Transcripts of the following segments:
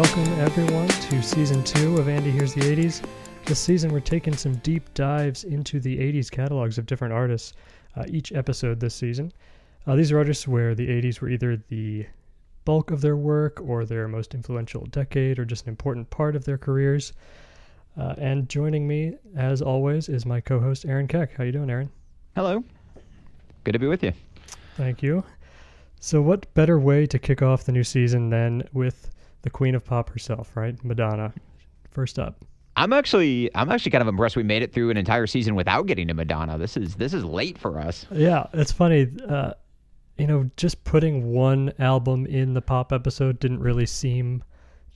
Welcome, everyone, to season two of Andy Here's the 80s. This season, we're taking some deep dives into the 80s catalogs of different artists uh, each episode this season. Uh, these are artists where the 80s were either the bulk of their work or their most influential decade or just an important part of their careers. Uh, and joining me, as always, is my co-host Aaron Keck. How you doing, Aaron? Hello. Good to be with you. Thank you. So, what better way to kick off the new season than with the Queen of Pop herself, right, Madonna? First up. I'm actually I'm actually kind of impressed we made it through an entire season without getting to Madonna. This is this is late for us. Yeah, it's funny. Uh, you know, just putting one album in the pop episode didn't really seem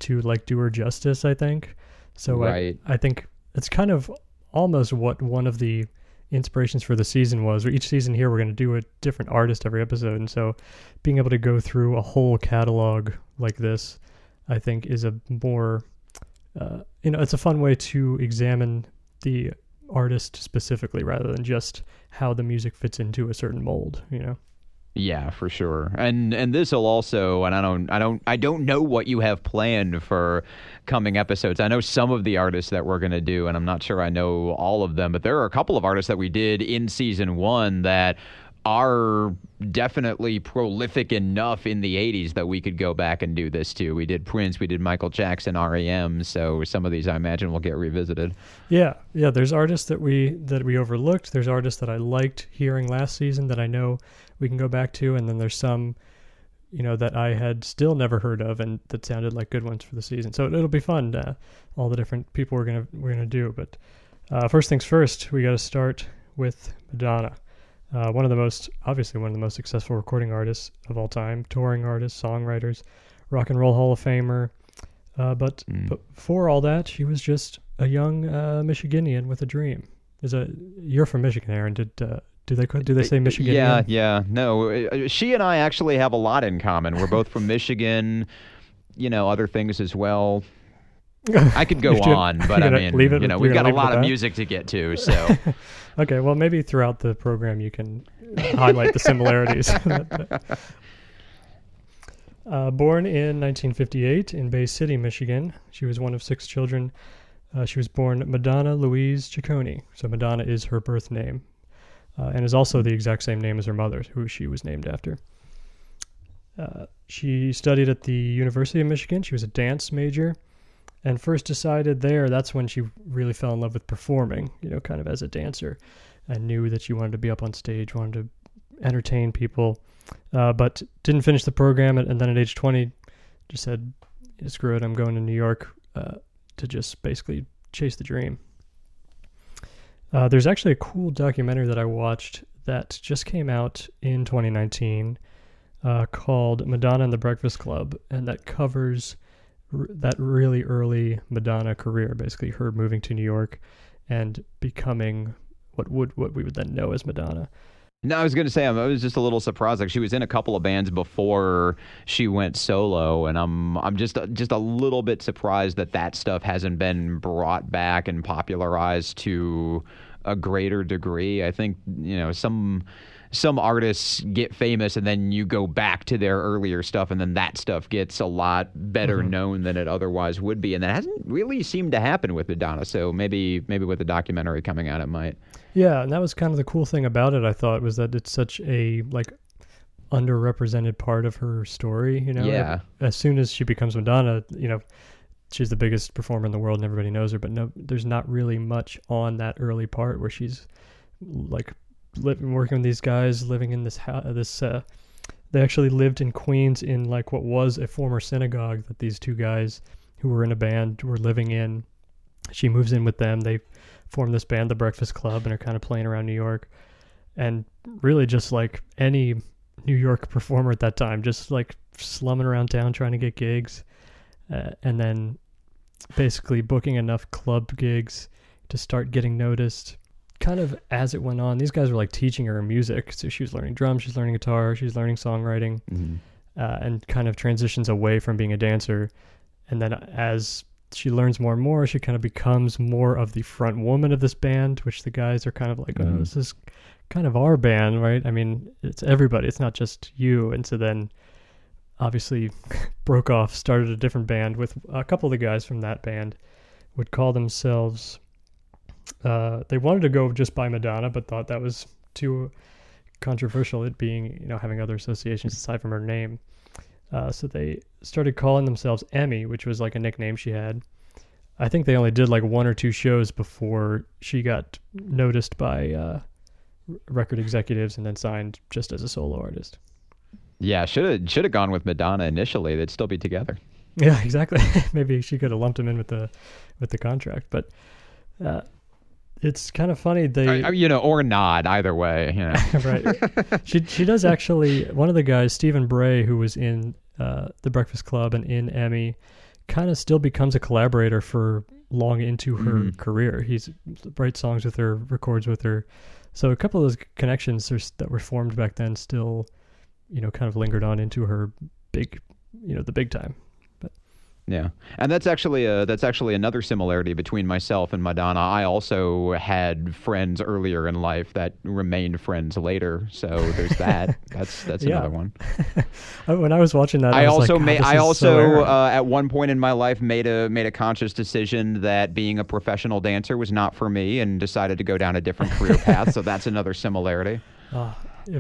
to like do her justice. I think so. Right. I, I think it's kind of almost what one of the inspirations for the season was. Each season here, we're going to do a different artist every episode, and so being able to go through a whole catalog like this, I think, is a more uh, you know, it's a fun way to examine the artist specifically rather than just how the music fits into a certain mold. You know. Yeah, for sure. And and this will also and I don't I don't I don't know what you have planned for coming episodes. I know some of the artists that we're going to do and I'm not sure I know all of them, but there are a couple of artists that we did in season 1 that are definitely prolific enough in the 80s that we could go back and do this too. We did Prince, we did Michael Jackson, REM, so some of these I imagine will get revisited. Yeah. Yeah, there's artists that we that we overlooked. There's artists that I liked hearing last season that I know we can go back to and then there's some you know that I had still never heard of and that sounded like good ones for the season. So it'll be fun uh, all the different people we're going to we're going to do, but uh, first things first, we got to start with Madonna. Uh, one of the most, obviously, one of the most successful recording artists of all time, touring artists, songwriters, rock and roll Hall of Famer. Uh, but, Mm. but before all that, she was just a young uh, Michiganian with a dream. Is a you're from Michigan, Aaron? Did uh, do they do they say Michigan? Yeah, yeah. No, uh, she and I actually have a lot in common. We're both from Michigan, you know, other things as well. I could go on, but I mean, leave it- you know, we've got a lot of that? music to get to, so Okay, well, maybe throughout the program you can highlight the similarities. uh, born in 1958 in Bay City, Michigan, she was one of six children. Uh, she was born Madonna Louise Ciccone, so Madonna is her birth name, uh, and is also the exact same name as her mother, who she was named after. Uh, she studied at the University of Michigan. She was a dance major and first decided there that's when she really fell in love with performing you know kind of as a dancer and knew that she wanted to be up on stage wanted to entertain people uh, but didn't finish the program and, then at age 20 just said screw it i'm going to new york uh, to just basically chase the dream. Uh, there's actually a cool documentary that i watched that just came out in 2019 uh, called madonna and the breakfast club and that covers that really early Madonna career, basically her moving to New York and becoming what would what we would then know as Madonna. No, I was going to say um, I was just a little surprised. Like she was in a couple of bands before she went solo, and I'm I'm just uh, just a little bit surprised that that stuff hasn't been brought back and popularized to a greater degree. I think you know some some artists get famous and then you go back to their earlier stuff and then that stuff gets a lot better Mhm. known than it otherwise would be and that hasn't really seemed to happen with Madonna so maybe maybe with the documentary coming out it might Yeah, and that was kind of the cool thing about it. I thought was that it's such a like underrepresented part of her story. You know, Yeah. As soon as she becomes Madonna, you know, she's the biggest performer in the world, and everybody knows her. But no, there's not really much on that early part where she's like living, working with these guys, living in this house. This uh, they actually lived in Queens in like what was a former synagogue that these two guys who were in a band were living in. She moves in with them. They form this band, the Breakfast Club, and are kind of playing around New York. And really, just like any New York performer at that time, just like slumming around town trying to get gigs, uh, and then basically booking enough club gigs to start getting noticed. Kind of as it went on, these guys were like teaching her music. So she was learning drums, she's learning guitar, she's learning songwriting, uh, and kind of transitions away from being a dancer. And then as she learns more and more, she kind of becomes more of the front woman of this band, which the guys are kind of like, oh, Mhm. this is kind of our band, right? I mean, it's everybody. It's not just you. And so then obviously broke off, started a different band with a couple of the guys from that band would call themselves. Uh, they wanted to go just by Madonna, but thought that was too controversial. It being you know having other associations aside from her name. Uh, so they started calling themselves Emmy, which was like a nickname she had. I think they only did like one or two shows before she got noticed by uh, record executives and then signed just as a solo artist. Yeah, should have should have gone with Madonna initially. They'd still be together. Yeah, exactly. Maybe she could have lumped him in with the with the contract, but uh, it's kind of funny. They, I, you know, or not. Either way, you know. right. She she does actually. One of the guys, Stephen Bray, who was in uh, the Breakfast Club and in Emmy, kind of still becomes a collaborator for long into her Mhm. career. He's writes songs with her, records with her. So a couple of those connections that were formed back then still, you know, kind of lingered on into her big, you know, the big time. Yeah, and that's actually a, that's actually another similarity between myself and Madonna. I also had friends earlier in life that remained friends later, so there's that. that's that's Yeah. another one. Uh, When I was watching that, I, I also like, made I is so also uh, at one point in my life made a made a conscious decision that being a professional dancer was not for me, and decided to go down a different career path. So that's another similarity. Ah,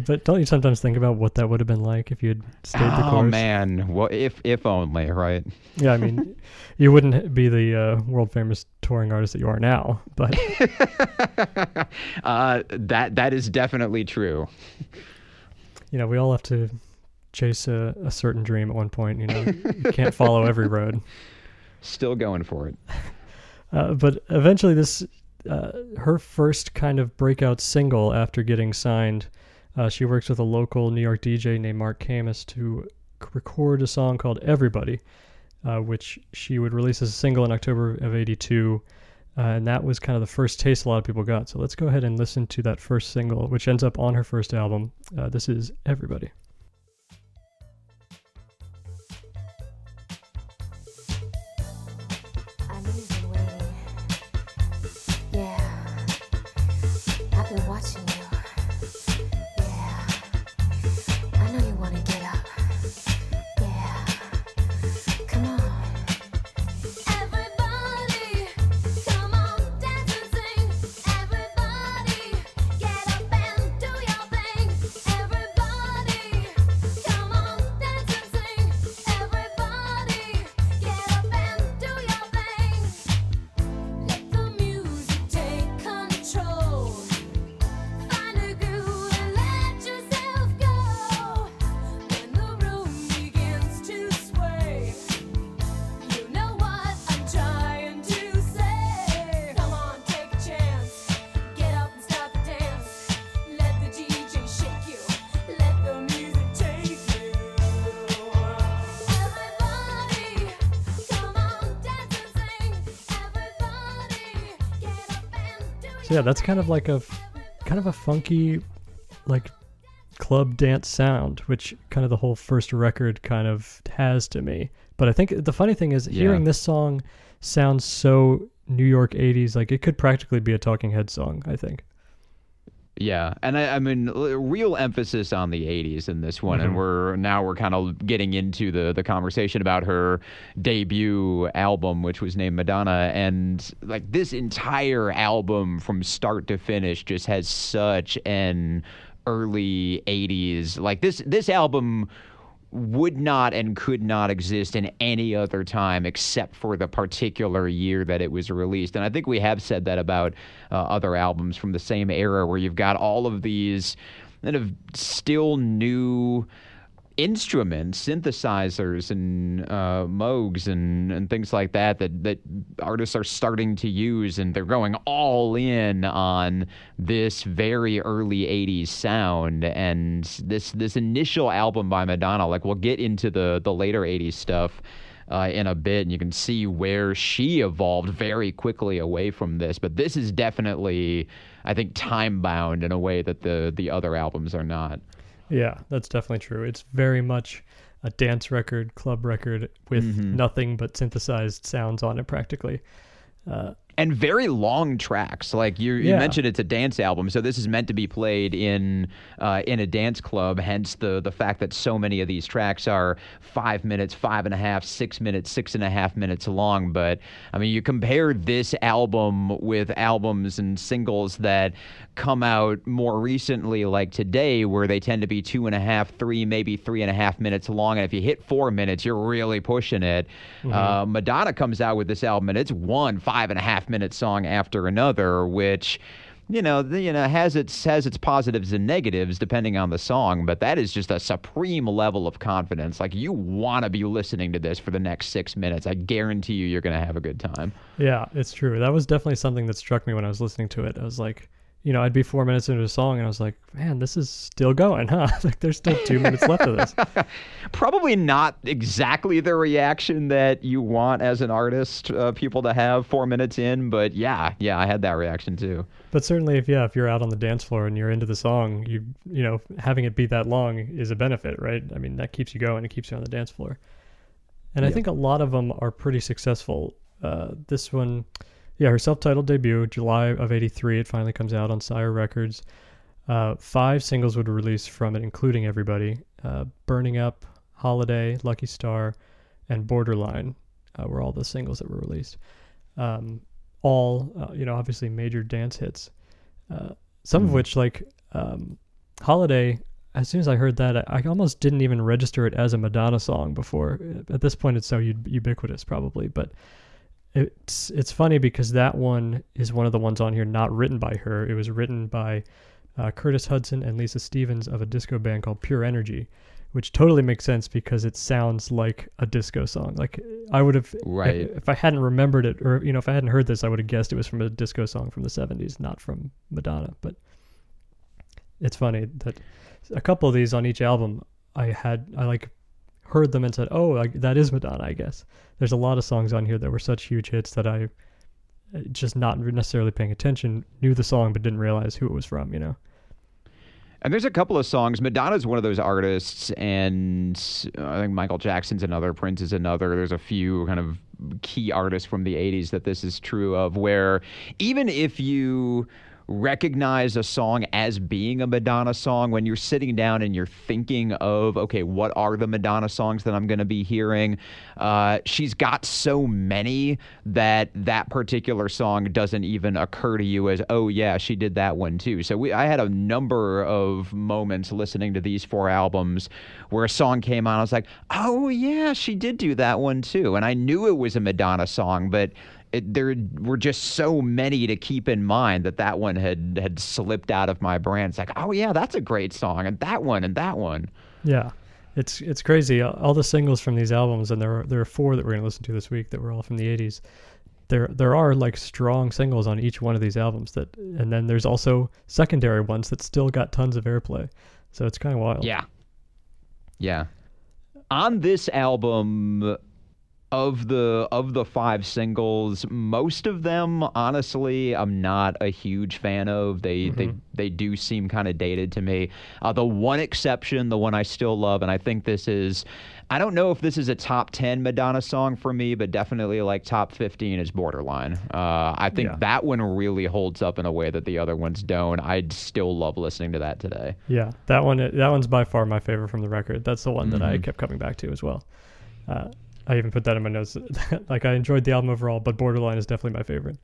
but don't you sometimes think about what that would have been like if you had stayed the oh course? man, well, if if only, right? Yeah, I mean, you wouldn't be the uh, world famous touring artist that you are now, but uh, that that is definitely true. you know, we all have to chase a, a certain dream at one point. You know, you can't follow every road. Still going for it. Uh, but eventually, this uh, her first kind of breakout single after getting signed. Uh, she works with a local New York DJ named Mark Kamins to record a song called "Everybody," uh, which she would release as a single in October of '82. Uh, and that was kind of the first taste a lot of people got. So let's go ahead and listen to that first single, which ends up on her first album. Uh, this is Everybody. So yeah, that's kind of like a kind of a funky like club dance sound, which kind of the whole first record kind of has to me. But I think the funny thing is Yeah. hearing this song sounds so New York 80s like it could practically be a Talking Head song, I think. Yeah, and I, I mean, real emphasis on the '80s in this one, Mhm. and we're now we're kind of getting into the the conversation about her debut album, which was named Madonna, and like this entire album from start to finish just has such an early '80s like this this album would not and could not exist in any other time except for the particular year that it was released. And I think we have said that about uh, other albums from the same era where you've got all of these kind of still new instruments, synthesizers and uh, Moogs and, and things like that, that that artists are starting to use, and they're going all in on this very early '80s sound. And this this initial album by Madonna, like we'll get into the the later '80s stuff. Uh, in a bit, and you can see where she evolved very quickly away from this. But this is definitely, I think, time bound in a way that the the other albums are not. Yeah, that's definitely true. It's very much a dance record, club record with Mhm. nothing but synthesized sounds on it practically. Uh, and very long tracks. Like you, you mentioned, it's a dance album, so this is meant to be played in uh, in a dance club. Hence the the fact that so many of these tracks are five minutes, five and a half, six minutes, six and a half minutes long. But I mean, you compare this album with albums and singles that come out more recently, like today, where they tend to be two and a half, three, maybe three and a half minutes long. And if you hit four minutes, you're really pushing it. Uh, Madonna comes out with this album, and it's one five and a half minute song after another, which. You know, the, you know, has its has its positives and negatives depending on the song, but that is just a supreme level of confidence. Like you want to be listening to this for the next six minutes. I guarantee you, you're going to have a good time. Yeah, it's true. That was definitely something that struck me when I was listening to it. I was like, you know, I'd be four minutes into a song and I was like, man, this is still going, huh? like there's still two minutes left of this. probably not exactly the reaction that you want as an artist, uh, people to have four minutes in, but yeah, yeah, I had that reaction too. But certainly, if yeah, if you're out on the dance floor and you're into the song, you you know, having it be that long is a benefit, right? I mean, that keeps you going. It keeps you on the dance floor. And I think a lot of them are pretty successful. Uh, this one, yeah, her self-titled debut, July of '83. It finally comes out on Sire Records. Uh, five singles would release from it, including Everybody, uh, Burning Up, Holiday, Lucky Star, and Borderline uh, were all the singles that were released. Um, all, uh, you know, obviously major dance hits. Uh, some of Mhm. which, like um, Holiday, as soon as I heard that, I, I almost didn't even register it as a Madonna song before. At this point, it's so u- ubiquitous, probably. But it's it's funny because that one is one of the ones on here not written by her. It was written by uh, Curtis Hudson and Lisa Stevens of a disco band called Pure Energy, which totally makes sense because it sounds like a disco song. Like I would have, Right. If, if I hadn't remembered it, or you know, if I hadn't heard this, I would have guessed it was from a disco song from the '70s, not from Madonna. But it's funny that a couple of these on each album, I had I like heard them and said, "Oh, that is Madonna." I guess there's a lot of songs on here that were such huge hits that I uh, just not necessarily paying attention, knew the song but didn't realize who it was from. You know. And there's a couple of songs. Madonna's one of those artists, and I think Michael Jackson's another, Prince is another. There's a few kind of key artists from the 80s that this is true of, where even if you recognize a song as being a Madonna song, when you're sitting down and you're thinking of, okay, what are the Madonna songs that I'm going to be hearing? Uh, she's got so many that that particular song doesn't even occur to you as, oh, yeah, she did that one too. So we, I had a number of moments listening to these four albums where a song came on. I was like, oh, yeah, she did do that one too. And I knew it was a Madonna song, but it, there were just so many to keep in mind that that one had had slipped out of my brain. It's like, oh yeah, that's a great song, and that one, and that one. Yeah, it's it's crazy. All the singles from these albums, and there are there are four that we're gonna listen to this week that were all from the '80s. There there are like strong singles on each one of these albums that, and then there's also secondary ones that still got tons of airplay. So it's kind of wild. Yeah, yeah. On this album, of the of the five singles, most of them, honestly, I'm not a huge fan of. They they they do seem kind of dated to me. Uh, the one exception, the one I still love, and I think this is. I don't know if this is a top 10 Madonna song for me, but definitely like top 15 is Borderline. Uh, I think Yeah. that one really holds up in a way that the other ones don't. I'd still love listening to that today. Yeah, that one that one's by far my favorite from the record. That's the one that I Mhm. kept coming back to as well. Uh, I even put that in my notes. like I enjoyed the album overall, but Borderline is definitely my favorite.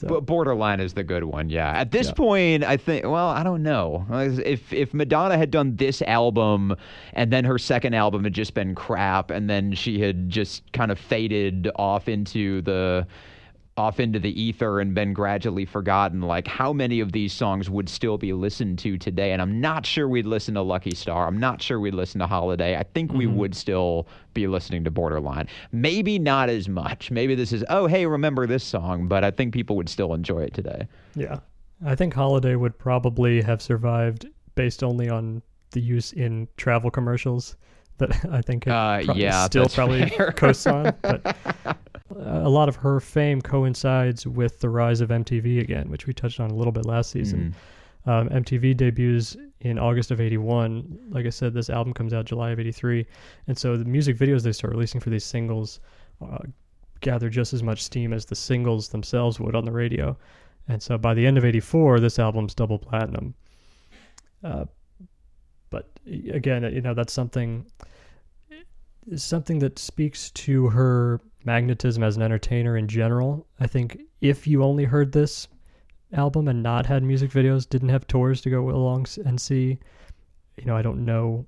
So, But borderline is the good one, yeah. At this Yeah. point, I think. Well, I don't know. If if Madonna had done this album and then her second album had just been crap, and then she had just kind of faded off into the off into the ether and been gradually forgotten, like how many of these songs would still be listened to today? And I'm not sure we'd listen to Lucky Star. I'm not sure we'd listen to Holiday. I think we would still be listening to Borderline. Maybe not as much. Maybe this is, oh, hey, remember this song, but I think people would still enjoy it today. yeah, I think Holiday would probably have survived based only on the use in travel commercials that I think it Uh, prob- yeah, still probably fair. coasts on. But a lot of her fame coincides with the rise of MTV again, which we touched on a little bit last season. Um, MTV debuts in August of 81. Like I said, this album comes out July of 83. And so the music videos they start releasing for these singles uh, gather just as much steam as the singles themselves would on the radio. And so by the end of '84, this album's double platinum. Uh, but again, you know, that's something something that speaks to her magnetism as an entertainer in general. I think if you only heard this album and not had music videos, didn't have tours to go along and see, you know, I don't know.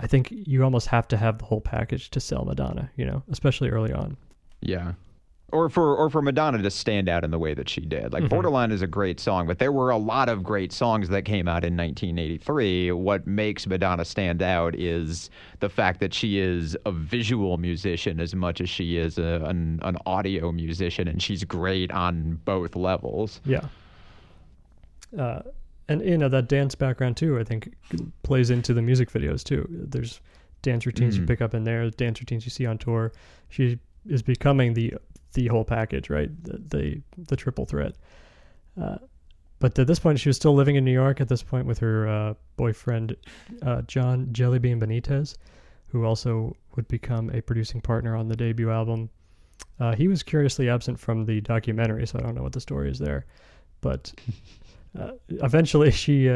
I think you almost have to have the whole package to sell Madonna, you know, especially early on. Yeah. Or for or for Madonna to stand out in the way that she did. Like Borderline is a great song, but there were a lot of great songs that came out in 1983. What makes Madonna stand out is the fact that she is a visual musician as much as she is a, an an audio musician and she's great on both levels. Yeah. Uh, and you know that dance background too. I think plays into the music videos too. There's dance routines you Mhm. pick up in there, dance routines you see on tour. She is becoming the the whole package, right? The the, the triple threat. Uh, but at this point, she was still living in New York. At this point, with her uh, boyfriend uh, John Jellybean Benitez, who also would become a producing partner on the debut album. Uh, he was curiously absent from the documentary, so I don't know what the story is there. But uh, eventually, she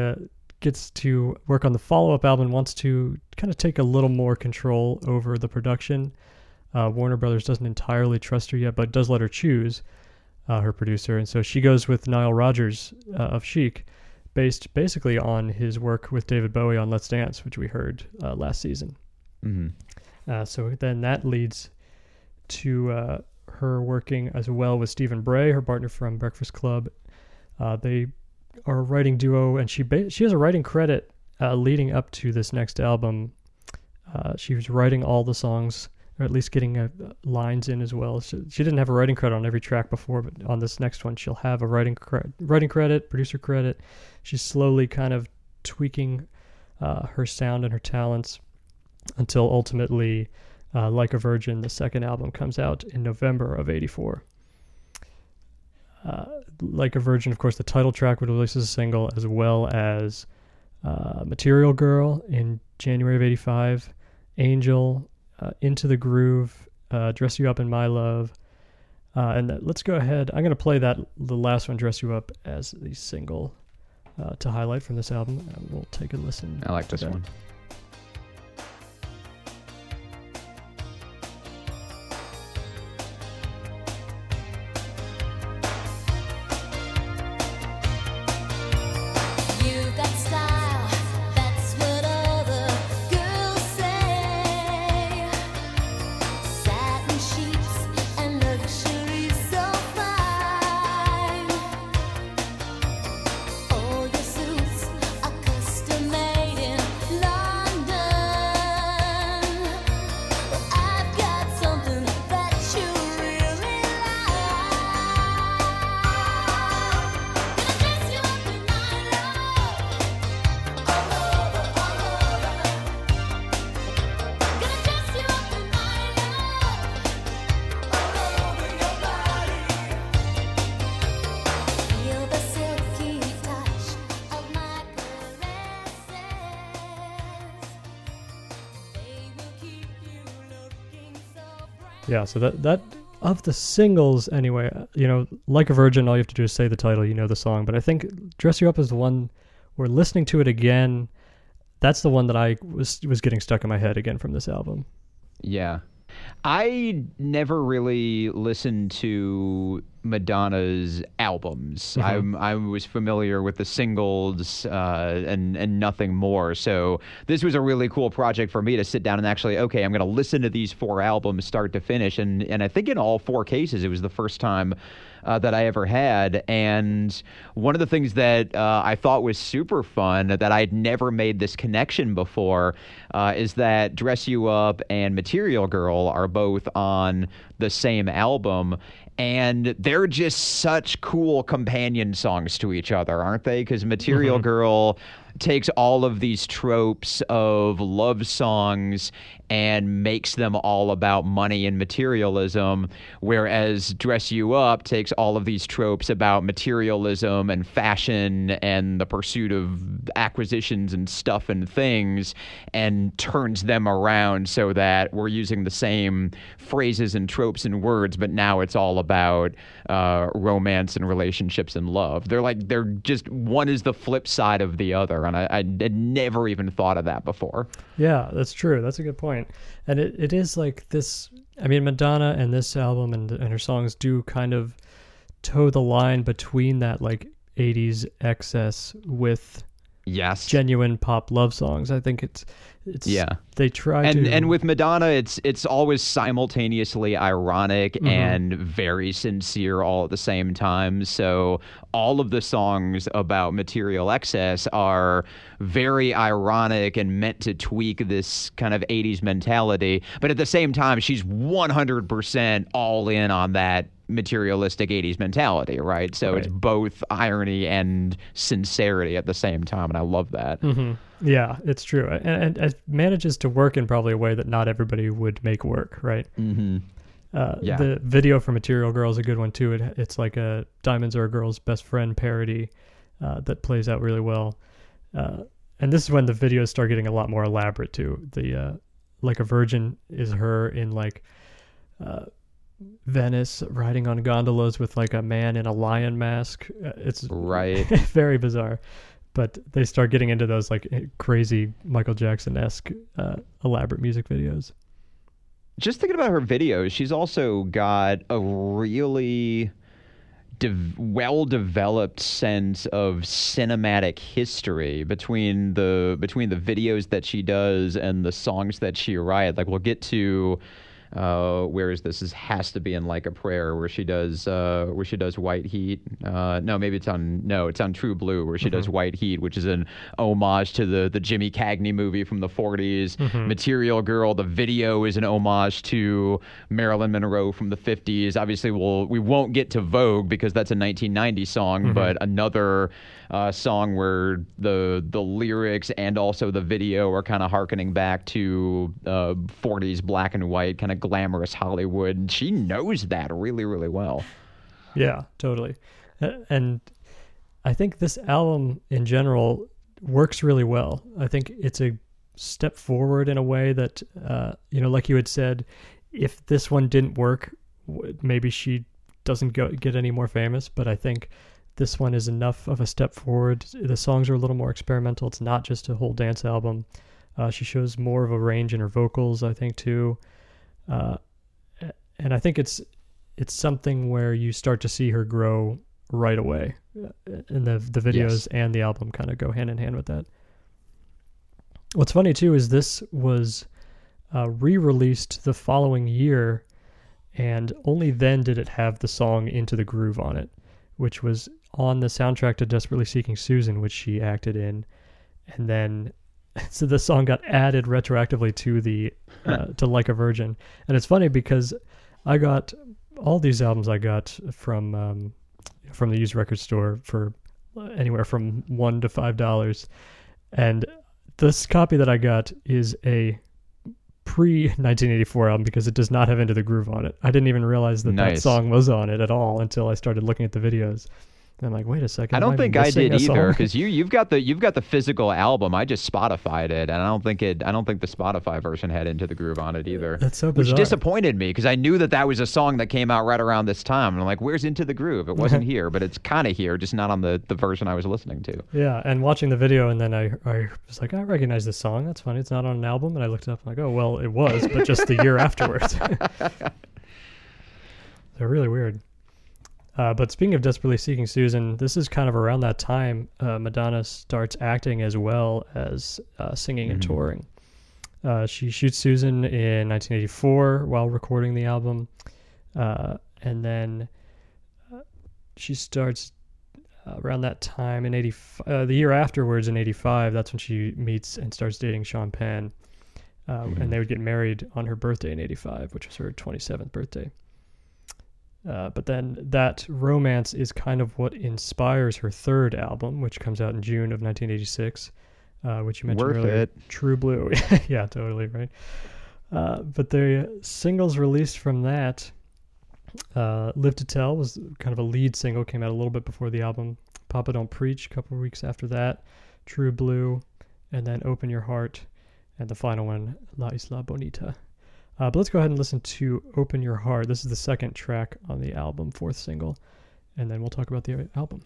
gets to work on the follow up album, wants to kind of take a little more control over the production. Uh, Warner Brothers doesn't entirely trust her yet, but does let her choose uh, her producer. And so she goes with Nile Rodgers uh, of Chic, based basically on his work with David Bowie on Let's Dance, which we heard uh, last season. hmm Uh, so then that leads to uh, her working as well with Stephen Bray, her partner from Breakfast Club. Uh, they are a writing duo, and she ba- she has a writing credit uh, leading up to this next album. Uh, she was writing all the songs, or at least getting uh, lines in as well. She, she didn't have a writing credit on every track before, but on this next one, she'll have a writing cre- writing credit, producer credit. She's slowly kind of tweaking uh, her sound and her talents until ultimately, uh, Like a Virgin, the second album, comes out in November of '84. Uh, like a Virgin, of course, the title track would release as a single, as well as uh, Material Girl in January of '85, Angel, uh, Into the Groove, uh, Dress You Up in My Love. Uh, and that, let's go ahead. I'm going to play that the last one, Dress You Up, as the single uh, to highlight from this album. And we'll take a listen. I like this that. one. So that that of the singles anyway, uh, you know, like a virgin, all you have to do is say the title, you know the song. But I think "Dress You Up" is the one we're listening to it again. That's the one that I was was getting stuck in my head again from this album. Yeah. I never really listened to Madonna's albums. I'm, I was familiar with the singles uh, and and nothing more. So this was a really cool project for me to sit down and actually, okay, I'm going to listen to these four albums start to finish. And and I think in all four cases, it was the first time uh, that I ever had. And one of the things that uh, I thought was super fun that I'd never made this connection before uh, is that Dress You Up and Material Girl are both on the same album. And they're just such cool companion songs to each other, aren't they? Because Material mm-hmm. Girl takes all of these tropes of love songs and makes them all about money and materialism, whereas Dress You Up takes all of these tropes about materialism and fashion and the pursuit of acquisitions and stuff and things and turns them around so that we're using the same phrases and tropes and words, but now it's all about uh, romance and relationships and love. They're like, they're just one is the flip side of the other. And I, I had never even thought of that before. Yeah, that's true. That's a good point. And it, it is like this. I mean, Madonna and this album and, and her songs do kind of toe the line between that like 80s excess with Yes. genuine pop love songs. I think it's it's Yeah. They try and to and with Madonna, it's it's always simultaneously ironic Mm-hmm. and very sincere all at the same time. So all of the songs about material excess are very ironic and meant to tweak this kind of '80s mentality, but at the same time, she's 100% all in on that materialistic 80s mentality, right? So it's both irony and sincerity at the same time, and I love that. Mhm. Yeah, it's true, and, and it manages to work in probably a way that not everybody would make work, right? hmm Uh, Yeah. The video for Material Girl is a good one too. It, it's like a Diamonds Are a Girl's Best Friend parody uh, that plays out really well. Uh, and this is when the videos start getting a lot more elaborate too. The uh, Like a Virgin is her in like uh, Venice riding on gondolas with like a man in a lion mask. Uh, It's Right. very bizarre. But they start getting into those like crazy Michael Jackson esque uh, elaborate music videos. just thinking about her videos, she's also got a really de- well-developed sense of cinematic history between the between the videos that she does and the songs that she writes. Like we'll get to. Uh, where is this? This has to be in like a prayer where she does uh, where she does White Heat. Uh, no, maybe it's on no, it's on True Blue where she does White Heat, which is an homage to the the Jimmy Cagney movie from the 40s. Material Girl. The video is an homage to Marilyn Monroe from the 50s. Obviously, we'll we won't get to Vogue because that's a 1990 song, but another uh, song where the the lyrics and also the video are kind of harkening back to uh, 40s black and white kind of glamorous Hollywood. She knows that really, really well. Yeah, totally. And I think this album in general works really well. I think it's a step forward in a way that, uh, you know, like you had said, if this one didn't work, maybe she doesn't go, get any more famous. But I think this one is enough of a step forward. The songs are a little more experimental. It's not just a whole dance album. Uh, she shows more of a range in her vocals, I think, too. Uh, and I think it's it's something where you start to see her grow right away, Uh, and the the videos Yes. and the album kind of go hand in hand with that. What's funny too is this was uh, re-released the following year, and only then did it have the song "Into the Groove" on it, which was on the soundtrack to "Desperately Seeking Susan," which she acted in, and then so the song got added retroactively to the uh, to "Like a Virgin," and it's funny because I got all these albums I got from um, from the used record store for anywhere from one to five dollars, and this copy that I got is a pre 1984 album because it does not have Into the Groove on it. I didn't even realize that that song was on it at all until I started looking at the videos. And I'm like, wait a second. I don't think I did either because you you've got the you've got the physical album. I just Spotified it, and I don't think it. I don't think the Spotify version had Into the Groove on it either. That's so Which disappointed me because I knew that that was a song that came out right around this time. And I'm like, where's Into the Groove? It wasn't here, but it's kind of here, just not on the, the version I was listening to. Yeah, and watching the video, and then I, I was like, I recognize this song. That's funny. It's not on an album. And I looked it up. And I'm like, oh, well, it was, but just the year afterwards. They're really weird. Uh, but speaking of Desperately Seeking Susan, this is kind of around that time uh, Madonna starts acting as well as uh, singing and touring. Uh, she shoots Susan in 1984 while recording the album. Uh, and then uh, she starts around that time in 80 uh, the year afterwards in 85 that's when she meets and starts dating sean penn uh, and they would get married on her birthday in 85 which was her 27th birthday Uh, but then that romance is kind of what inspires her third album, which comes out in June of 1986, uh, which you mentioned Worth earlier. it. True Blue. yeah, totally right. Uh, but the singles released from that, uh, Live to Tell was kind of a lead single, came out a little bit before the album. Papa Don't Preach, a couple of weeks after that. True Blue, and then Open Your Heart, and the final one, La Isla Bonita. Uh, but let's go ahead and listen to Open Your Heart. This is the second track on the album, fourth single, and then we'll talk about the album.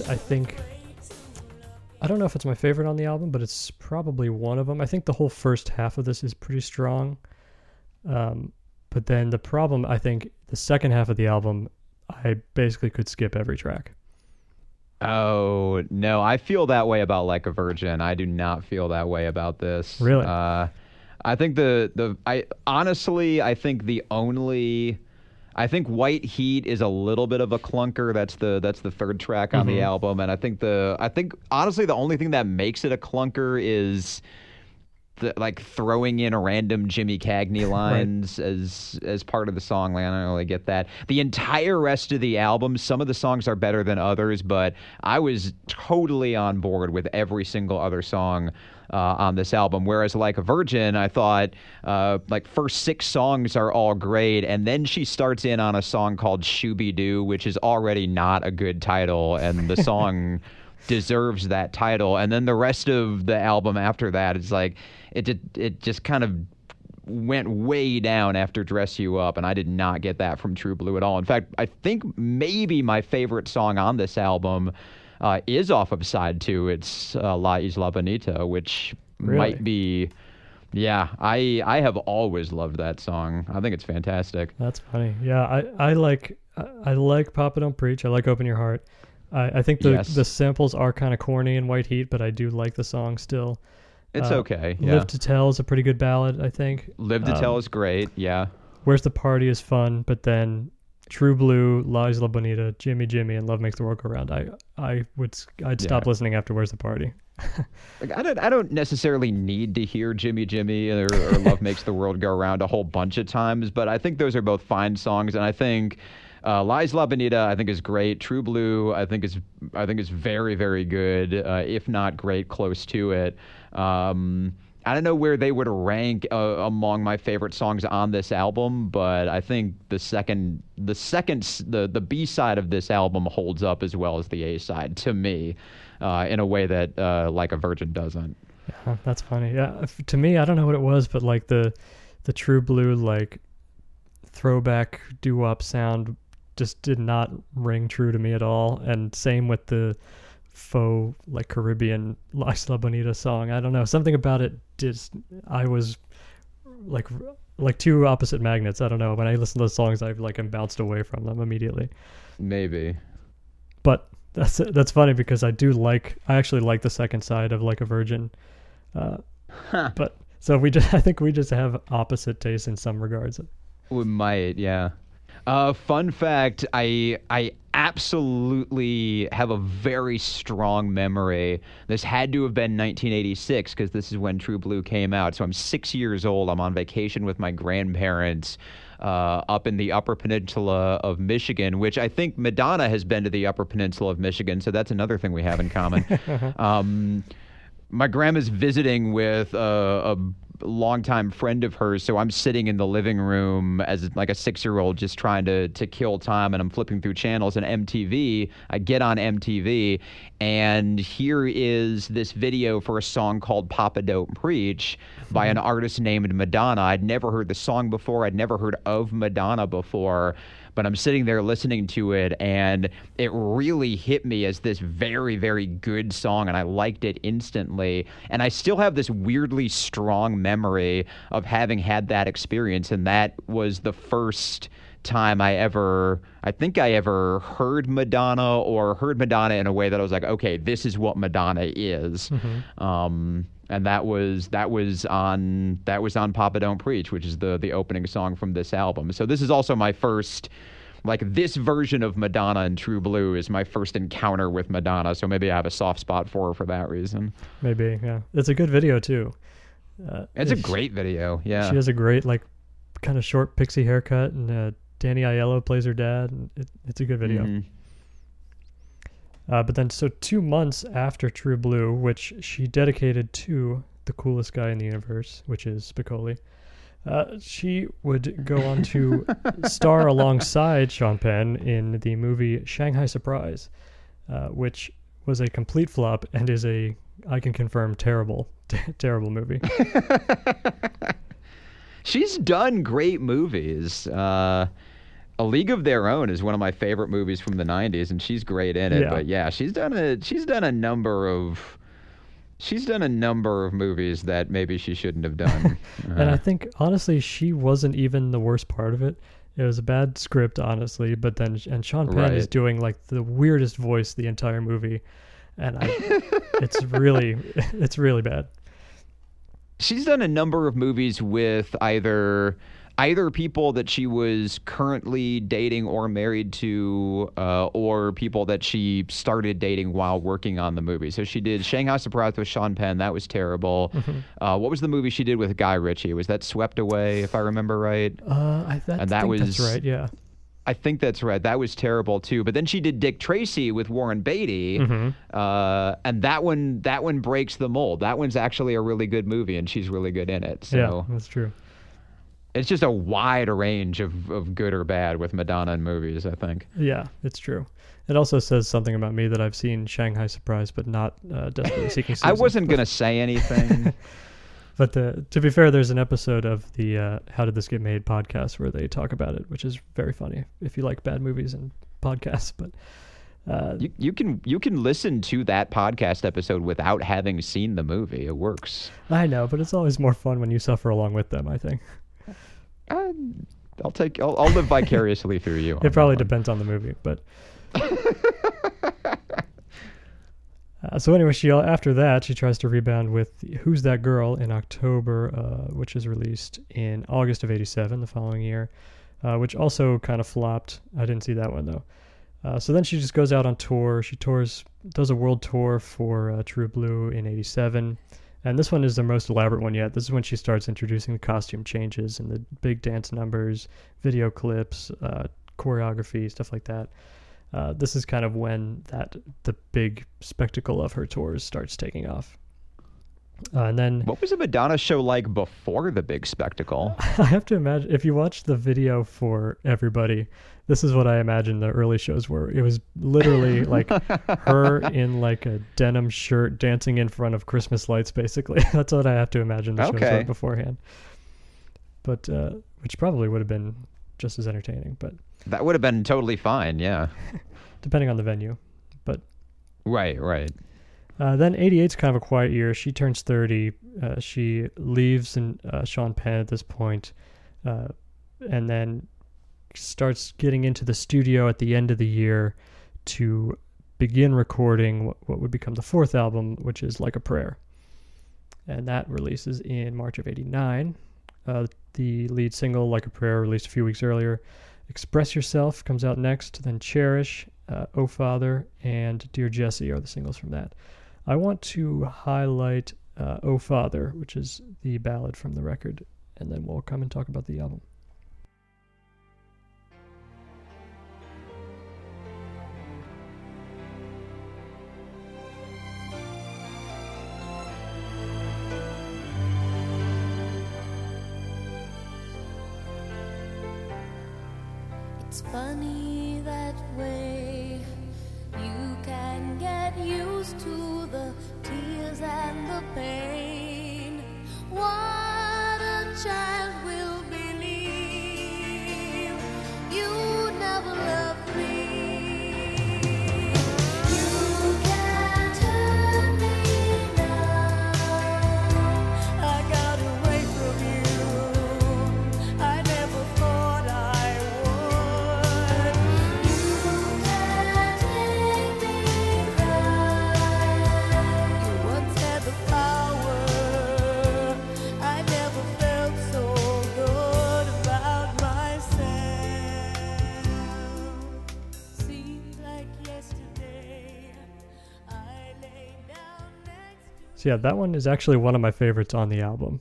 Is, I think, I don't know if it's my favorite on the album, but it's probably one of them. I think the whole first half of this is pretty strong. Um, but then the problem, I think, the second half of the album, I basically could skip every track. Oh no, I feel that way about like a virgin. I do not feel that way about this. Really? Uh, I think the the I honestly I think the only I think White Heat is a little bit of a clunker. That's the that's the third track on the mm-hmm. album, and I think the I think honestly the only thing that makes it a clunker is the, like throwing in a random Jimmy Cagney lines as as part of the song. Like I don't really get that. The entire rest of the album, some of the songs are better than others, but I was totally on board with every single other song. Uh, on this album, whereas like a Virgin, I thought uh, like first six songs are all great, and then she starts in on a song called "Shooby Doo," which is already not a good title, and the song deserves that title. And then the rest of the album after that is like it did, it just kind of went way down after Dress You Up, and I did not get that from True Blue at all. In fact, I think maybe my favorite song on this album uh, is off of side two. It's uh, La Isla Bonita, which Really? might be. Yeah, I I have always loved that song. I think it's fantastic. That's funny. Yeah, I, I like I, like Papa Don't Preach. I like Open Your Heart. I, I think the Yes. the samples are kind of corny in White Heat, but I do like the song still. It's Uh, okay. Yeah. Live to Tell is a pretty good ballad, I think. Live to Um, Tell is great. Yeah. Where's the Party is fun, but then True Blue, Lies La Isla Bonita, Jimmy Jimmy, and Love Makes the World Go Round. I I would I'd stop Yeah. listening after Where's the Party. Like, I don't I don't necessarily need to hear Jimmy Jimmy or, or Love Makes the World Go Round a whole bunch of times, but I think those are both fine songs, and I think uh, La Isla Bonita I think is great. True Blue I think is I think is very very good, uh, if not great, close to it. Um, I don't know where they would rank uh, among my favorite songs on this album, but I think the second the second the the B side of this album holds up as well as the A side to me, uh, in a way that uh, like a Virgin doesn't. Huh, That's funny. Yeah, to me, I don't know what it was, but like the the True Blue like throwback doo wop sound just did not ring true to me at all. And same with the faux like Caribbean La Isla Bonita song. I don't know something about it. Just I was like like two opposite magnets. I don't know. When I listen to those songs, I've like I'm bounced away from them immediately. Maybe. But that's that's funny because I do like I actually like the second side of Like a Virgin. Uh, but so we just I think we just have opposite tastes in some regards. We might, yeah. Uh, fun fact: I I absolutely have a very strong memory. This had to have been 1986 because this is when True Blue came out. So I'm six years old. I'm on vacation with my grandparents. Uh, up in the Upper Peninsula of Michigan, which I think Madonna has been to the Upper Peninsula of Michigan, so that's another thing we have in common. um, my grandma's visiting with a, a longtime friend of hers, so I'm sitting in the living room as like a six year old just trying to to kill time, and I'm flipping through channels and MTV. I get on MTV, and here is this video for a song called "Papa Don't Preach" by an mm-hmm. artist named Madonna. I'd never heard the song before. I'd never heard of Madonna before but I'm sitting there listening to it, and it really hit me as this very, very good song, and I liked it instantly. And I still have this weirdly strong memory of having had that experience, and that was the first time I ever, I think I ever heard Madonna or heard Madonna in a way that I was like, okay, this is what Madonna is. Um, and that was that was on that was on Papa Don't Preach, which is the the opening song from this album. So this is also my first like this version of Madonna and True Blue is my first encounter with Madonna, so maybe I have a soft spot for her for that reason. Maybe, yeah. It's a good video too. Uh, It's a great video, yeah. She has a great like kind of short pixie haircut, and uh, Danny Aiello plays her dad. And it, it's a good video. Mhm. Uh, but then, so two months after True Blue, which she dedicated to the coolest guy in the universe, which is Spicoli, uh, she would go on to star alongside Sean Penn in the movie Shanghai Surprise, uh, which was a complete flop and is a, I can confirm, terrible, terrible movie. She's done great movies. Uh, a League of Their Own is one of my favorite movies from the '90s, and she's great in it. Yeah. But yeah, she's done a she's done a number of she's done a number of movies that maybe she shouldn't have done. And I Uh, think honestly, she wasn't even the worst part of it. It was a bad script, honestly. But then, and Sean Penn is doing like the weirdest voice the entire movie, and I, it's really, it's really bad. she's done a number of movies with either either people that she was currently dating or married to uh, or people that she started dating while working on the movie so she did shanghai surprise with sean penn that was terrible uh, what was the movie she did with guy ritchie was that swept away if i remember right Uh, I that, And that think that's was- right. Yeah. I think that's right. That was terrible too. But then she did Dick Tracy with Warren Beatty, Mhm. uh, and that one that one breaks the mold. That one's actually a really good movie, and she's really good in it. So yeah, that's true. It's just a wide range of, of good or bad with Madonna in movies. I think. Yeah, it's true. It also says something about me that I've seen Shanghai Surprise, but not uh, Desperately Seeking Susan. I wasn't gonna say anything. But the, to be fair, there's an episode of the uh, How Did This Get Made podcast where they talk about it, which is very funny if you like bad movies and podcasts. But uh, you, you can you can listen to that podcast episode without having seen the movie. It works. I know, but it's always more fun when you suffer along with them. I think Uh, I'll take. I'll, I'll live vicariously through you. it probably depends on the movie, but. Uh, so anyway, she after that she tries to rebound with "Who's That Girl" in October, uh, which is released in August of '87, the following year, uh, which also kind of flopped. I didn't see that one though. Uh, so then she just goes out on tour. She tours, does a world tour for uh, True Blue in '87, and this one is the most elaborate one yet. This is when she starts introducing the costume changes and the big dance numbers, video clips, uh, choreography, stuff like that. Uh, this is kind of when that the big spectacle of her tours starts taking off. Uh, and then What was a Madonna show like before the big spectacle? I have to imagine if you watch the video for everybody, this is what I imagine the early shows were. It was literally like her in like a denim shirt dancing in front of Christmas lights, basically. That's what I have to imagine the shows were beforehand. But uh, which probably would have been just as entertaining, but That would have been totally fine. Yeah. depending on the venue. But Right. Right. Uh, then 88 is kind of a quiet year. She turns 30. Uh, she leaves and uh, Sean Penn at this point, uh, and then starts getting into the studio at the end of the year to begin recording what, what would become the fourth album, which is Like a Prayer. And that releases in March of 89. Uh, the lead single, Like a Prayer, released a few weeks earlier. Express Yourself comes out next, then Cherish, Oh Father, and Dear Jesse are the singles from that. I want to highlight uh, Oh Father, which is the ballad from the record, and then we'll come and talk about the album. So yeah, that one is actually one of my favorites on the album.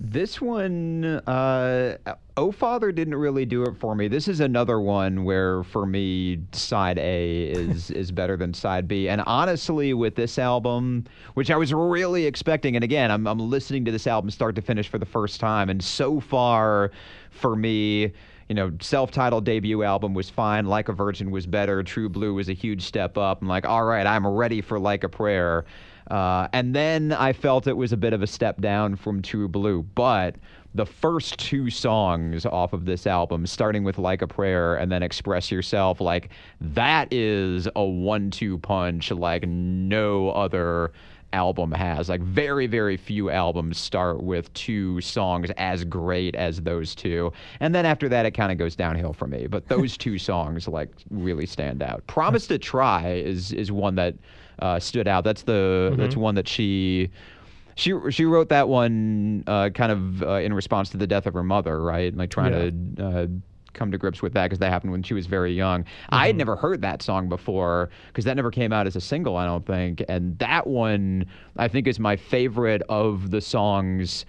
This one, uh, Oh Father didn't really do it for me. This is another one where, for me, side A is is better than side B. And honestly, with this album, which I was really expecting, and again, I'm I'm listening to this album start to finish for the first time, and so far, for me. You know, self-titled debut album was fine. Like a Virgin was better. True Blue was a huge step up. I'm like, all right, I'm ready for Like a Prayer. Uh, and then I felt it was a bit of a step down from True Blue. But the first two songs off of this album, starting with Like a Prayer and then Express Yourself, like that is a one two punch like no other album has. Like very, very few albums start with two songs as great as those two. And then after that it kind of goes downhill for me. But those two songs like really stand out. Promise to Try is is one that uh, stood out. That's the that's one that she she she wrote that one uh, kind of uh, in response to the death of her mother, right? Like trying to uh, come to grips with that because that happened when she was very young. I had never heard that song before because that never came out as a single, I don't think. And that one, I think, is my favorite of the songs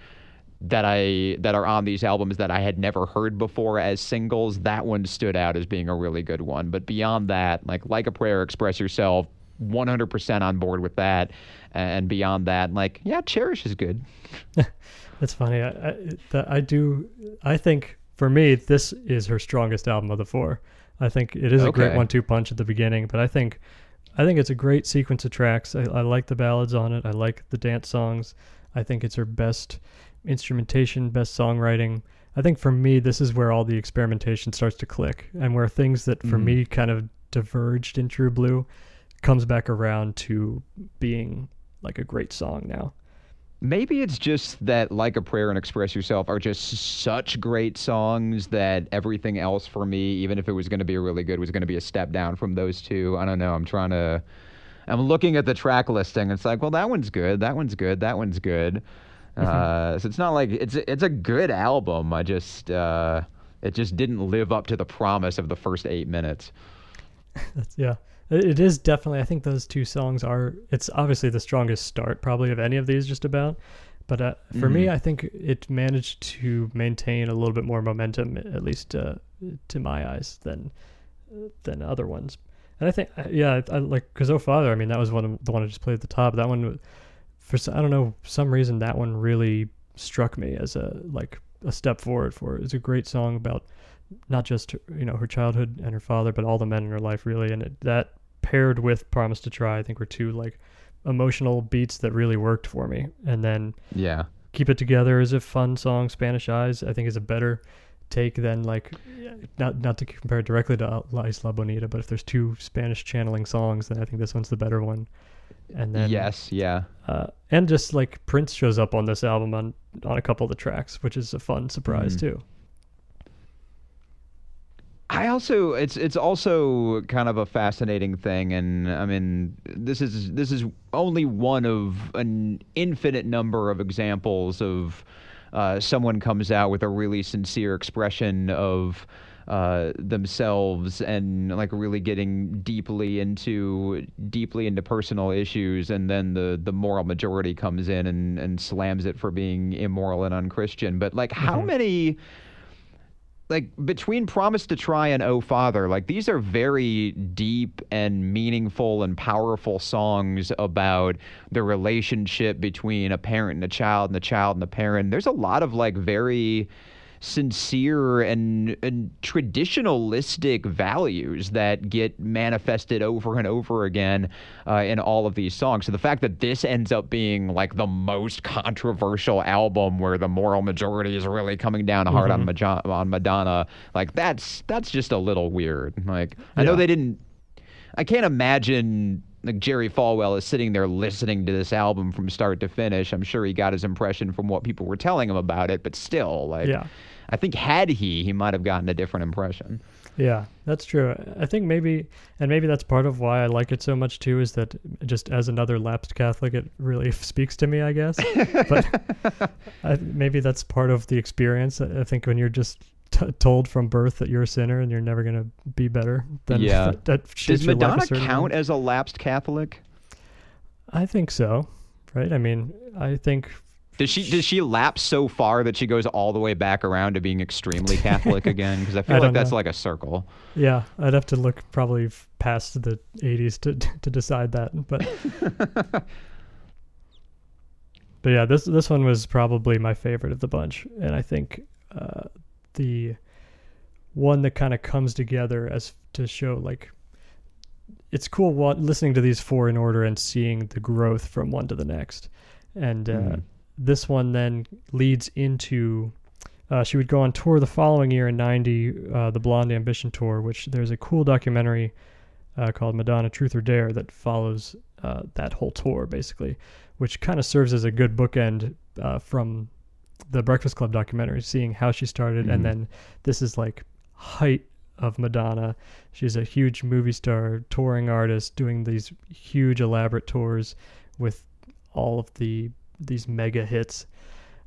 that I that are on these albums that I had never heard before as singles. That one stood out as being a really good one. But beyond that, like like a prayer, express yourself. 100% on board with that and beyond that like yeah cherish is good That's funny. I, I, that I do. I think for me, this is her strongest album of the four. I think it is a great one-two punch at the beginning, but I think, I think it's a great sequence of tracks. I, I like the ballads on it. I like the dance songs. I think it's her best instrumentation, best songwriting. I think for me, this is where all the experimentation starts to click, and where things that for Mhm. me kind of diverged in True Blue comes back around to being like a great song now. Maybe it's just that Like a Prayer and Express Yourself are just such great songs that everything else for me, even if it was going to be really good, was going to be a step down from those two. I don't know. I'm trying to. I'm looking at the track listing. It's like, well, that one's good. That one's good. That one's good. Uh, so it's not like it's it's a good album. I just uh, it just didn't live up to the promise of the first eight minutes. That's yeah. It is definitely. I think those two songs are. It's obviously the strongest start probably of any of these, just about. But uh, for me, Mhm. I think it managed to maintain a little bit more momentum, at least uh, to my eyes, than than other ones. And I think, uh, yeah, I, I like because Oh Father. I mean, that was one of the one I just played at the top. That one, for I don't know some reason, that one really struck me as a like a step forward for it. It's a great song about not just you know her childhood and her father, but all the men in her life really. And it, that paired with Promise to Try, I think were two like emotional beats that really worked for me. And then Yeah. Keep It Together is a fun song. Spanish Eyes, I think, is a better take than like not not to compare it directly to La Isla Bonita, but if there's two Spanish channeling songs, then I think this one's the better one. And then yes. Yeah. uh, and just like Prince shows up on this album on on a couple of the tracks, which is a fun surprise Mhm. too. I also it's it's also kind of a fascinating thing and I mean this is this is only one of an infinite number of examples of uh, someone comes out with a really sincere expression of uh, themselves and like really getting deeply into deeply into personal issues, and then the the moral majority comes in and and slams it for being immoral and unchristian. But like, how many? Like between promise to try and oh father like these are very deep and meaningful and powerful songs about the relationship between a parent and a child and the child and the parent. There's a lot of like very sincere and, and traditionalistic values that get manifested over and over again uh, in all of these songs. So the fact that this ends up being like the most controversial album where the moral majority is really coming down hard on, Maja- on Madonna, like that's that's just a little weird. Like I know they didn't. I can't imagine like Jerry Falwell is sitting there listening to this album from start to finish. I'm sure he got his impression from what people were telling him about it, but still, like, Yeah. I think had he, he might have gotten a different impression. Yeah, that's true. I think maybe, and maybe that's part of why I like it so much too, is that just as another lapsed Catholic, it really speaks to me, I guess. but I, maybe that's part of the experience. I I think when you're just t- told from birth that you're a sinner and you're never going to be better, then Yeah. that, that Does your life a Madonna count way. as a lapsed Catholic? I think so, right? I mean, I think Does she does she lapse so far that she goes all the way back around to being extremely Catholic again? Because I feel I like that's know. like a circle. Yeah, I'd have to look probably past the 80s to to decide that, but but yeah, this this one was probably my favorite of the bunch, and I think uh, the one that kind of comes together as to show like it's cool wa- listening to these four in order and seeing the growth from one to the next, and uh, Mhm. this one then leads into uh, she would go on tour the following year in 90 uh, the blonde ambition tour which there's a cool documentary uh, called madonna truth or dare that follows uh, that whole tour basically which kind of serves as a good bookend uh, from the breakfast club documentary seeing how she started Mhm. and then this is like height of madonna. She's a huge movie star touring artist doing these huge elaborate tours with all of the these mega hits.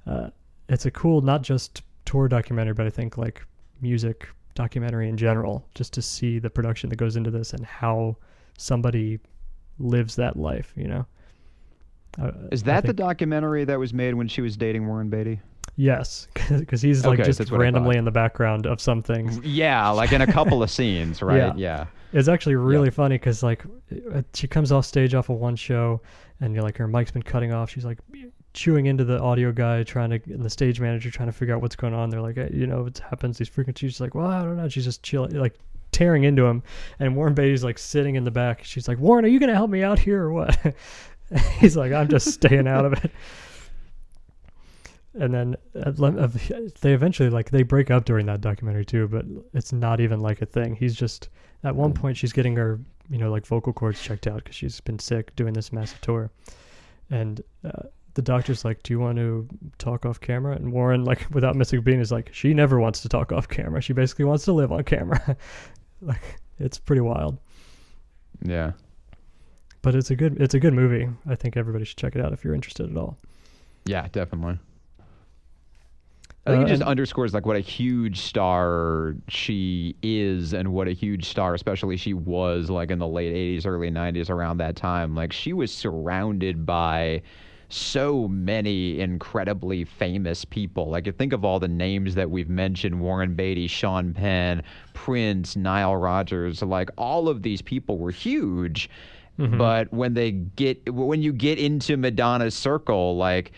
Uh, it's a cool not just tour documentary but i think like music documentary in general just to see the production that goes into this and how somebody lives that life you know Is that the documentary that was made when she was dating Warren Beatty? yes because he's like Okay, just randomly in the background of some things Yeah, like in a couple of scenes, right? Yeah. It's actually really funny because like uh, she comes off stage off of one show, and you're like her mic's been cutting off. She's like chewing into the audio guy, trying to and the stage manager trying to figure out what's going on. They're like, hey, you know, it happens. These frequencies. She's like, well, I don't know. She's just chilling, like tearing into him, and Warren Beatty's like sitting in the back. She's like, Warren, are you gonna help me out here or what? He's like, I'm just staying out of it. And then uh, uh, they eventually like they break up during that documentary too, but it's not even like a thing. He's just at one point she's getting her you know like vocal cords checked out because she's been sick doing this massive tour, and uh, the doctor's like, "Do you want to talk off camera?" And Warren like without missing a beat is like, "She never wants to talk off camera. She basically wants to live on camera." like it's pretty wild, Yeah. But it's a good it's a good movie. I think everybody should check it out if you're interested at all. Yeah, definitely. I think Uh, it just and- underscores like what a huge star she is and what a huge star especially she was like in the late 80s early 90s around that time like she was surrounded by so many incredibly famous people like you think of all the names that we've mentioned Warren Beatty Sean Penn Prince Nile Rodgers like all of these people were huge but when they get when you get into Madonna's circle like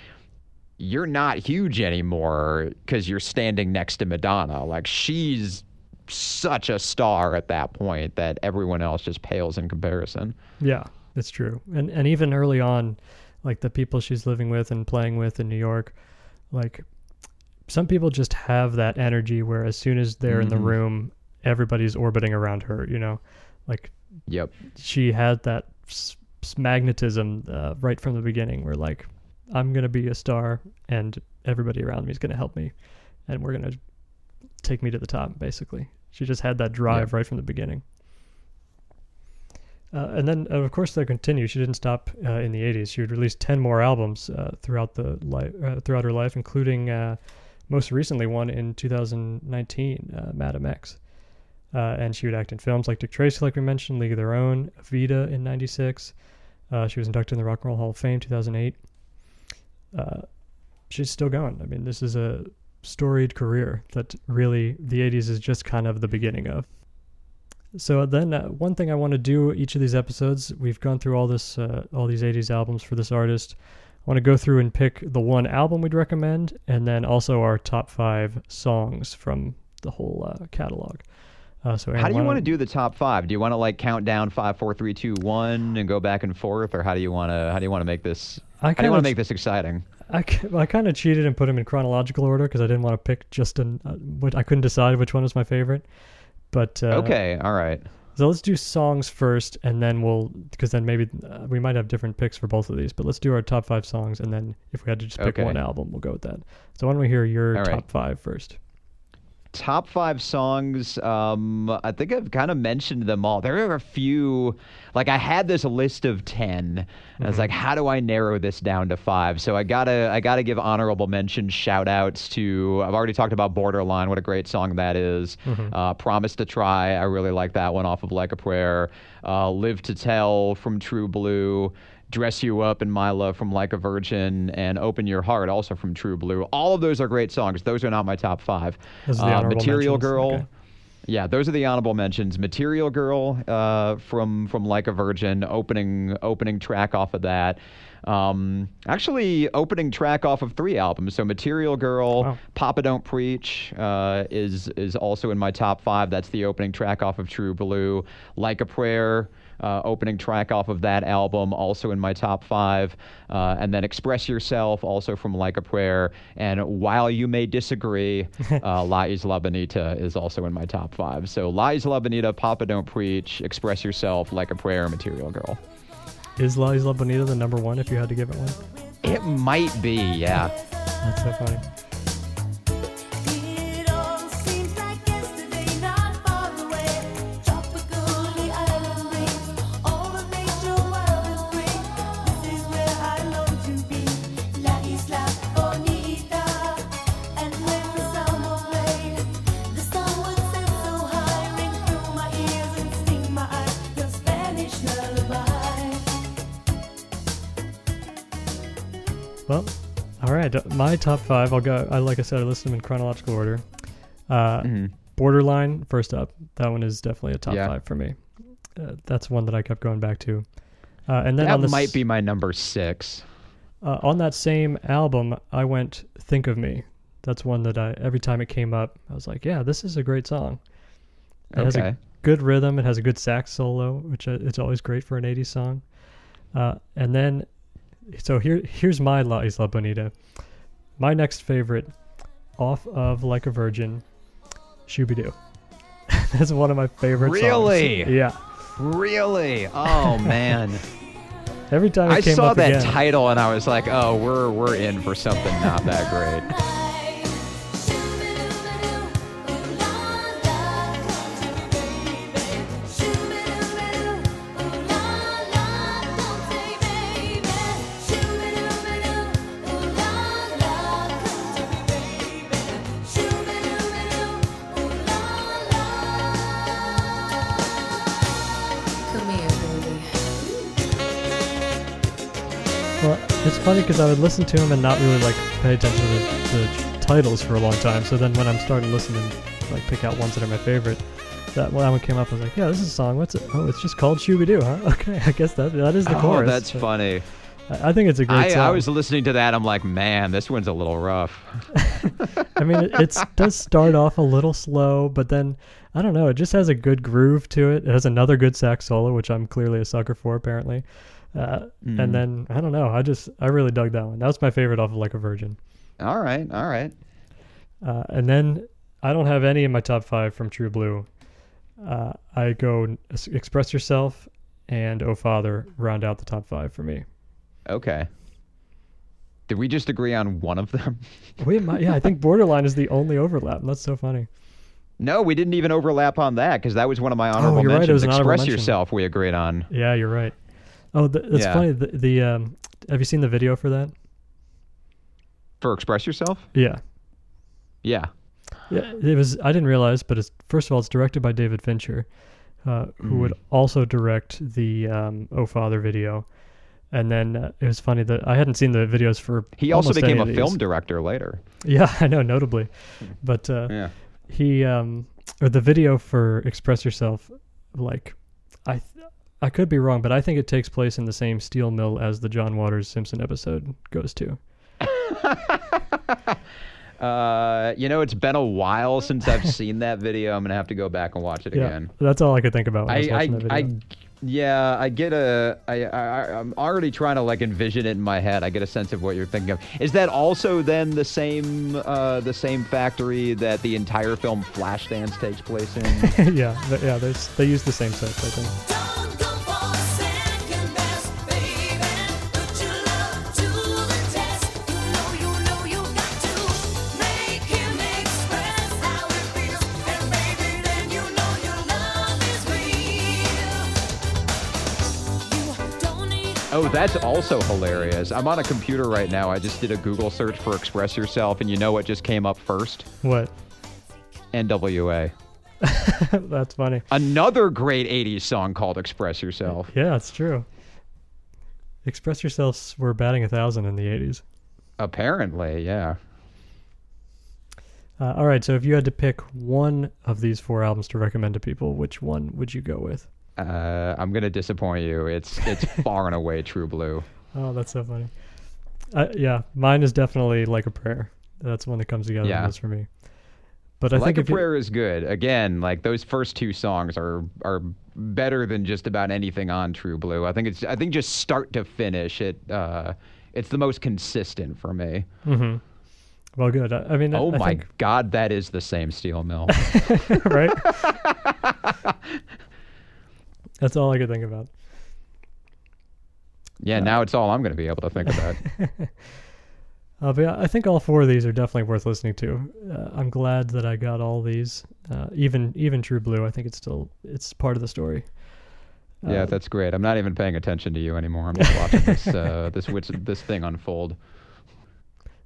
you're not huge anymore because you're standing next to Madonna. Like she's such a star at that point that everyone else just pales in comparison. Yeah, that's true. And and even early on, like the people she's living with and playing with in New York, like some people just have that energy where as soon as they're in the Mhm. room, everybody's orbiting around her, you know? Like Yep. she had that magnetism uh, right from the beginning where like I'm going to be a star and everybody around me is going to help me and we're going to take me to the top basically. She just had that drive right from the beginning. Uh, and then, uh, of course, they continue. She didn't stop uh, in the '80s. She would release ten more albums uh, throughout the life, uh, throughout her life, including uh, most recently one in 2019, uh, Madam X. Uh, and she would act in films like Dick Tracy, like we mentioned, League of Their Own, Evita in '96. Uh, she was inducted in the Rock and Roll Hall of Fame 2008. Uh, she's still going. I mean, this is a storied career that really the 80s is just kind of the beginning of. So then, uh, one thing I want to do each of these episodes, we've gone through all this, uh, all these '80s albums for this artist. I want to go through and pick the one album we'd recommend, and then also our top five songs from the whole uh, catalog. Uh, so, How do you want to don't- the top five? Do you want to like count down five, four, three, two, one, and go back and forth, or how do you want to? How do you want to make this? I How do you want kinda to make this exciting? I, I kind of cheated and put them in chronological order because I didn't want to pick just an. Uh, I couldn't decide which one was my favorite. But uh, okay, all right. So let's do songs first, and then we'll because then maybe uh, we might have different picks for both of these. But let's do our top five songs, and then if we had to just pick Okay. one album, we'll go with that. So why don't we hear your top five first? Top five songs um i think i've kind of mentioned them all. There are a few like i had this list of 10 and i was like how do i narrow this down to five? So i gotta i gotta give honorable mention shout outs to i've already talked about borderline what a great song that is. uh promise to try i really like that one off of like a prayer. Uh live to tell from true blue Dress You Up and My Love from Like a Virgin and Open Your Heart also from True Blue. All of those are great songs. Those are not my top five. Those are the Uh, Material mentions? Girl. Okay. Yeah, those are the honorable mentions. Material Girl uh, from from Like a Virgin, opening opening track off of that. Um, actually, opening track off of three albums. So Material Girl, Wow. Papa Don't Preach uh, is is also in my top five. That's the opening track off of True Blue. Like a Prayer. Uh, opening track off of that album, also in my top five, uh, and then "Express Yourself," also from Like a Prayer, and "While You May Disagree," uh, "La Isla Bonita" is also in my top five. So "La Isla Bonita," "Papa Don't Preach," "Express Yourself," "Like a Prayer," "Material Girl." Is La Isla Bonita the number one? If you had to give it one, It might be, yeah. that's so funny. Well, all right. uh, My top five. I'll go. I like I said, I listed them in chronological order. Uh, Mhm. Borderline first up. That one is definitely a top Yeah. five for me. Uh, that's one that I kept going back to. Uh, and then That on the might be my number six. Uh, on that same album, I went "Think of Me." That's one that I every time it came up, I was like, "Yeah, this is a great song." It has a good rhythm. It has a good sax solo, which uh, it's always great for an '80s song. Uh, and then, so here here's my La Isla Bonita. My next favorite, off of Like a Virgin, Shoo-Bee-Doo. That's one of my favorite songs. Really? Yeah. Really? Oh man. Every time I came saw that again, title and I was like, oh, we're we're in for something not that great. because I would listen to them and not really like pay attention to the, the titles for a long time. So then when I'm starting to listen and like pick out ones that are my favorite, that when that one came up, I was like, yeah, this is a song. What's it? Oh, it's just called Shoo-Bee-Doo, huh? Okay, I guess that that is the Oh, chorus. that's funny. I, I think it's a great I, song. I was listening to that. I'm like, man, this one's a little rough. I mean, it it's, does start off a little slow, but then I don't know. It just has a good groove to it. It has another good sax solo, which I'm clearly a sucker for, apparently. Uh. And then I don't know. I just I really dug that one. That was my favorite off of Like a Virgin. All right, all right. Uh, and then I don't have any in my top five from True Blue. Uh, I go Express Yourself and Oh Father round out the top five for me. Okay. Did we just agree on one of them? We might, yeah, I think Borderline is the only overlap. That's so funny. No, we didn't even overlap on that because that was one of my honorable Oh, you're right, it mentions. honorable Express mention. yourself. We agreed on. Yeah, you're right. Oh, th- that's Yeah. funny. The, the um, have you seen the video for that? For express yourself. Yeah, Yeah. Yeah, it was. I didn't realize, but it's first of all, it's directed by David Fincher, uh, who would also direct the um, "Oh Father" video. And then uh, it was funny that I hadn't seen the videos for. He also almost any became a these. film director later. Yeah, I know, notably, but uh, Yeah. he um, or the video for "Express Yourself," like, I th- I could be wrong, but I think it takes place in the same steel mill as the John Waters Simpson episode goes to. Uh, you know, it's been a while since I've seen that video. I'm gonna have to go back and watch it Yeah, again. that's all I could think about when I, was I, I, that video. I, yeah, I get a. I, I, I'm already trying to like envision it in my head. I get a sense of what you're thinking of. Is that also then the same, uh, the same factory that the entire film Flashdance takes place in? yeah, th- yeah. They use the same sets, I think. Oh, that's also hilarious. I'm on a computer right now. I just did a Google search for "Express Yourself," and you know what just came up first? What? N.W.A. that's funny. Another great '80s song called "Express Yourself." Yeah, it's true. Express Yourselves were batting a thousand in the '80s. Apparently, yeah. Uh, all right, so if you had to pick one of these four albums to recommend to people, which one would you go with? Uh, I'm gonna disappoint you. It's it's far and away True Blue. Oh, that's so funny. Uh, yeah, mine is definitely like a prayer. That's one that comes together Yeah. most for me. But I like think a if you- prayer is good. Again, like those first two songs are are better than just about anything on True Blue. I think it's I think just start to finish it. Uh, it's the most consistent for me. Mm-hmm. Well, good. I, I mean, I- Oh I my think- God, that is the same steel mill. right? That's all I could think about. yeah, now it's all I'm going to be able to think about. Uh, but I think all four of these are definitely worth listening to. Uh, I'm glad that I got all these, uh, even even True Blue. I think it's still it's part of the story. yeah, Uh, that's great. I'm not even paying attention to you anymore. I'm just watching this uh, this wits- this thing unfold.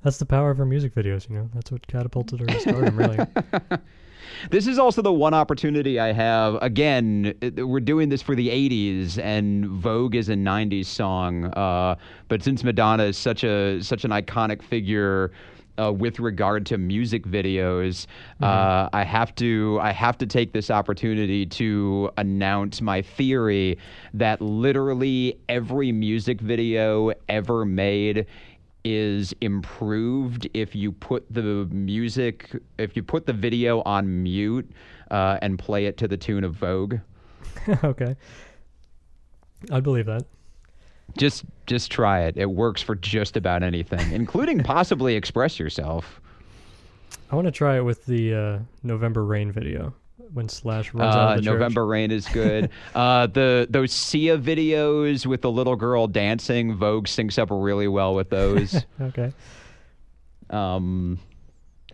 that's the power of our music videos. You know, that's what catapulted her to stardom. Really. This is also the one opportunity I have. Again, we're doing this for the 80s, and Vogue is a 90s song. Uh, but since Madonna is such a such an iconic figure uh, with regard to music videos, uh, I have to I have to take this opportunity to announce my theory that literally every music video ever made is improved if you put the music if you put the video on mute uh, and play it to the tune of Vogue. okay. I believe that. Just just try it. It works for just about anything, including possibly Express Yourself. I want to try it with the uh, November Rain video when Slash runs out Uh, of the church. November Rain is good. uh, the those Sia videos with the little girl dancing, Vogue syncs up really well with those. Okay. um,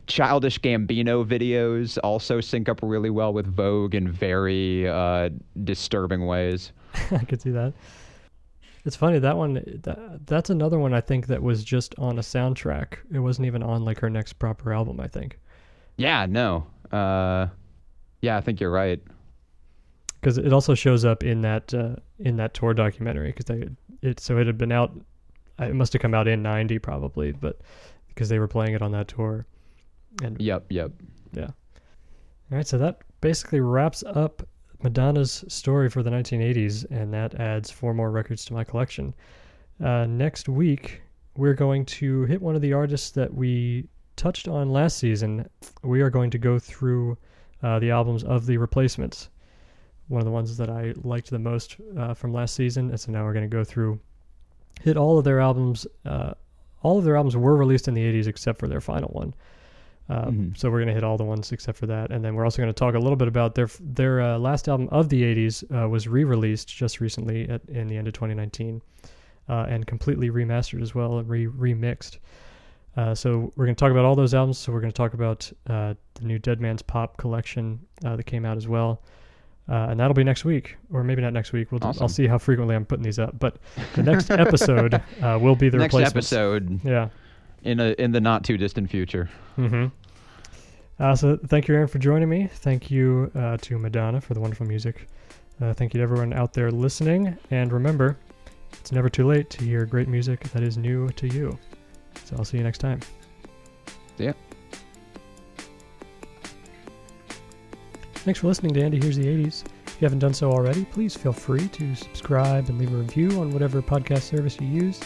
Childish Gambino videos also sync up really well with Vogue in very uh, disturbing ways. I could see that. It's funny that one. That, that's another one I think that was just on a soundtrack. It wasn't even on like her next proper album. I think Yeah, no. Uh, yeah, I think you're right. because it also shows up in that uh, in that tour documentary. Because they it so it had been out. It must have come out in '90 probably, but because they were playing it on that tour. And Yep, yep. Yeah. All right, so that basically wraps up Madonna's story for the 1980s, and that adds four more records to my collection. Uh, next week, we're going to hit one of the artists that we touched on last season. We are going to go through uh, the albums of the replacements, one of the ones that I liked the most uh, from last season. And so now we're going to go through, hit all of their albums. Uh, all of their albums were released in the 80s except for their final one. Um, Mhm. So we're gonna hit all the ones except for that, and then we're also gonna talk a little bit about their their uh, last album of the '80s uh, was re-released just recently at, in the end of 2019, uh, and completely remastered as well, and re remixed. Uh, so we're gonna talk about all those albums. So we're gonna talk about uh, the new Dead Man's Pop collection uh, that came out as well. Uh, and that'll be next week, or maybe not next week. We'll do, I'll see how frequently I'm putting these up. But the next episode uh, will be the Next episode Yeah. in a in the not too distant future. Mm-hmm. Uh, so thank you, Aaron, for joining me. Thank you uh, to Madonna for the wonderful music. Uh, thank you to everyone out there listening. And remember, it's never too late to hear great music that is new to you. So I'll see you next time. See ya. Thanks for listening to Andy Here's the 80s. If you haven't done so already, please feel free to subscribe and leave a review on whatever podcast service you use.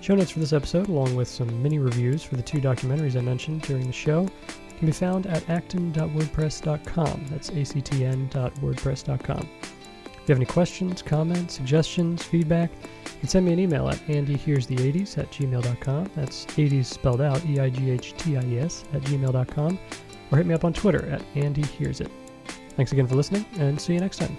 Show notes for this episode, along with some mini reviews for the two documentaries I mentioned during the show, can be found at acton.wordpress.com. That's actn.wordpress.com. If you have any questions, comments, suggestions, feedback, you can send me an email at andyhere'sthe80s at gmail.com. That's 80s spelled out, E I G H T I E S, at gmail.com. Or hit me up on Twitter at andyhere'sit. Thanks again for listening, and see you next time.